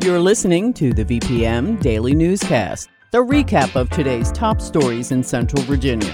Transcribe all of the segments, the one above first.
You're listening to the VPM Daily Newscast, the recap of today's top stories in Central Virginia.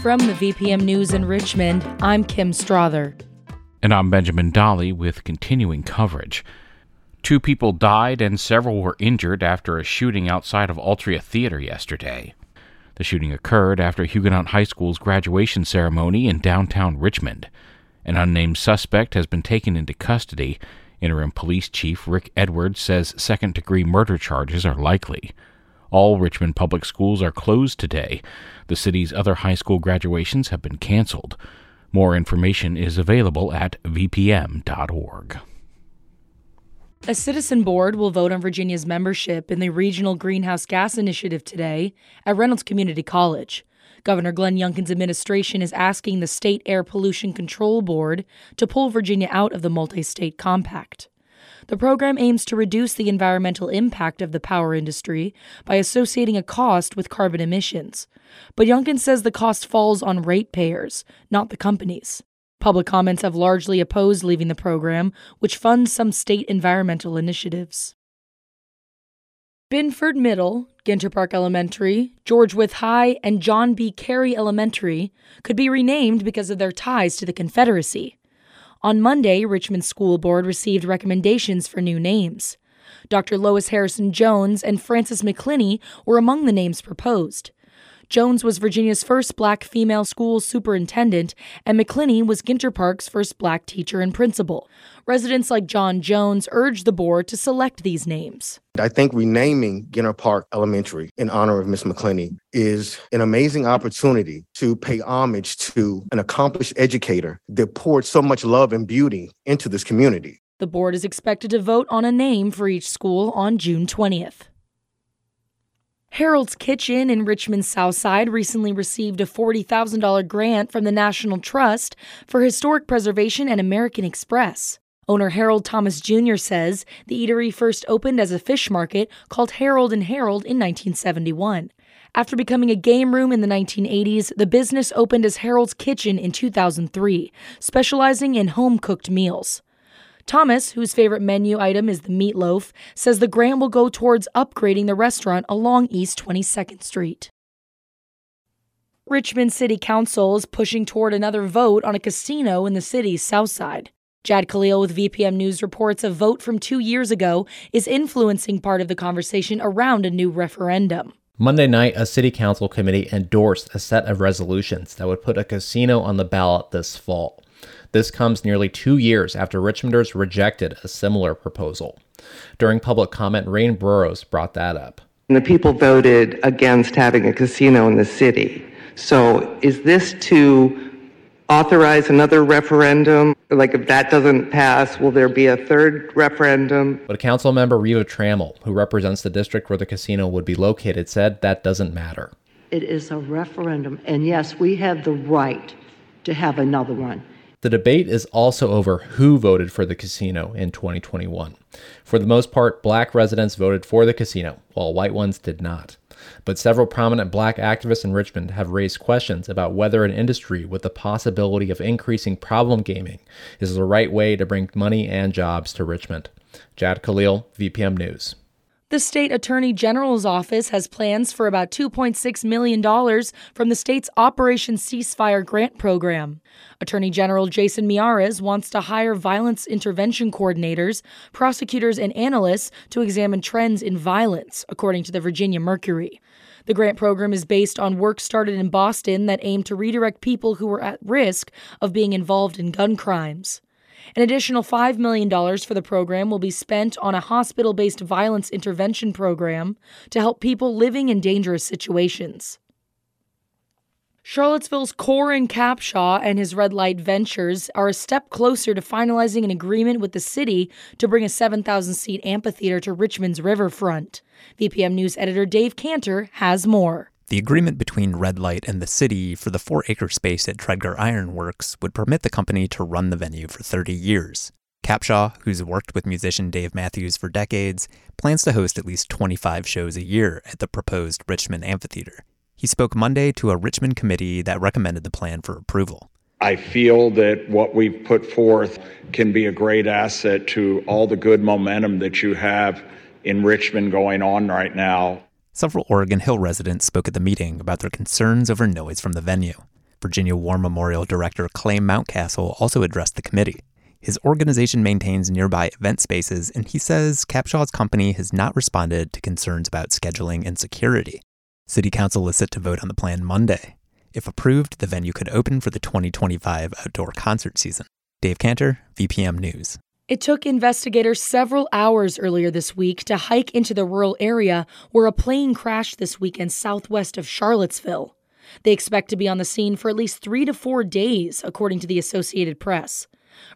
From the VPM News in Richmond, I'm Kim Strother. And I'm Benjamin Dolly with continuing coverage. Two people died and several were injured after a shooting outside of Altria Theater yesterday. The shooting occurred after Huguenot High School's graduation ceremony in downtown Richmond. An unnamed suspect has been taken into custody Interim Police Chief Rick Edwards says second degree murder charges are likely. All Richmond public schools are closed today. The city's other high school graduations have been canceled. More information is available at vpm.org. A citizen board will vote on Virginia's membership in the Regional Greenhouse Gas Initiative today at Reynolds Community College. Governor Glenn Youngkin's administration is asking the State Air Pollution Control Board to pull Virginia out of the multi state compact. The program aims to reduce the environmental impact of the power industry by associating a cost with carbon emissions. But Youngkin says the cost falls on ratepayers, not the companies. Public comments have largely opposed leaving the program, which funds some state environmental initiatives. Binford Middle, Ginter Park Elementary, George Wythe High, and John B. Cary Elementary could be renamed because of their ties to the Confederacy. On Monday, Richmond School Board received recommendations for new names. Dr. Lois Harrison Jones and Frances McClinney were among the names proposed. Jones was Virginia's first black female school superintendent, and McClinney was Ginter Park's first black teacher and principal. Residents like John Jones urged the board to select these names. I think renaming Ginter Park Elementary in honor of Miss McClinney is an amazing opportunity to pay homage to an accomplished educator that poured so much love and beauty into this community. The board is expected to vote on a name for each school on June 20th. Harold's Kitchen in Richmond's South Side recently received a $40,000 grant from the National Trust for Historic Preservation and American Express. Owner Harold Thomas Jr. says the eatery first opened as a fish market called Harold and Harold in 1971. After becoming a game room in the 1980s, the business opened as Harold's Kitchen in 2003, specializing in home cooked meals. Thomas, whose favorite menu item is the meatloaf, says the grant will go towards upgrading the restaurant along East 22nd Street. Richmond City Council is pushing toward another vote on a casino in the city's south side. Jad Khalil with VPM News reports a vote from two years ago is influencing part of the conversation around a new referendum. Monday night, a city council committee endorsed a set of resolutions that would put a casino on the ballot this fall. This comes nearly two years after Richmonders rejected a similar proposal. During public comment, Rain Burrows brought that up. The people voted against having a casino in the city. So is this to authorize another referendum? Like if that doesn't pass, will there be a third referendum? But council member Reva Trammell, who represents the district where the casino would be located, said that doesn't matter. It is a referendum, and yes, we have the right to have another one. The debate is also over who voted for the casino in 2021. For the most part, black residents voted for the casino, while white ones did not. But several prominent black activists in Richmond have raised questions about whether an industry with the possibility of increasing problem gaming is the right way to bring money and jobs to Richmond. Jad Khalil, VPM News. The state attorney general's office has plans for about $2.6 million from the state's Operation Ceasefire grant program. Attorney General Jason Miyares wants to hire violence intervention coordinators, prosecutors, and analysts to examine trends in violence, according to the Virginia Mercury. The grant program is based on work started in Boston that aimed to redirect people who were at risk of being involved in gun crimes. An additional $5 million for the program will be spent on a hospital based violence intervention program to help people living in dangerous situations. Charlottesville's Coran Capshaw and his Red Light Ventures are a step closer to finalizing an agreement with the city to bring a 7,000 seat amphitheater to Richmond's riverfront. VPM News editor Dave Cantor has more. The agreement between Red Light and the city for the four acre space at Tredegar Ironworks would permit the company to run the venue for 30 years. Capshaw, who's worked with musician Dave Matthews for decades, plans to host at least 25 shows a year at the proposed Richmond Amphitheater. He spoke Monday to a Richmond committee that recommended the plan for approval. I feel that what we've put forth can be a great asset to all the good momentum that you have in Richmond going on right now. Several Oregon Hill residents spoke at the meeting about their concerns over noise from the venue. Virginia War Memorial Director Clay Mountcastle also addressed the committee. His organization maintains nearby event spaces, and he says Capshaw's company has not responded to concerns about scheduling and security. City Council is set to vote on the plan Monday. If approved, the venue could open for the 2025 outdoor concert season. Dave Cantor, VPM News. It took investigators several hours earlier this week to hike into the rural area where a plane crashed this weekend southwest of Charlottesville. They expect to be on the scene for at least three to four days, according to the Associated Press.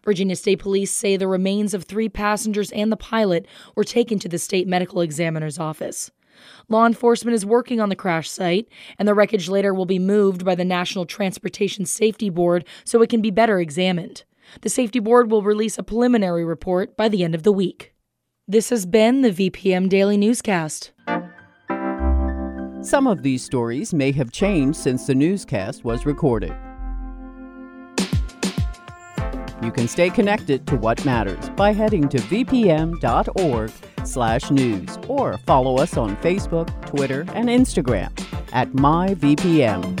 Virginia State Police say the remains of three passengers and the pilot were taken to the state medical examiner's office. Law enforcement is working on the crash site, and the wreckage later will be moved by the National Transportation Safety Board so it can be better examined. The Safety Board will release a preliminary report by the end of the week. This has been the VPM Daily Newscast. Some of these stories may have changed since the newscast was recorded. You can stay connected to what matters by heading to vpm.org slash news or follow us on Facebook, Twitter, and Instagram at myvpm.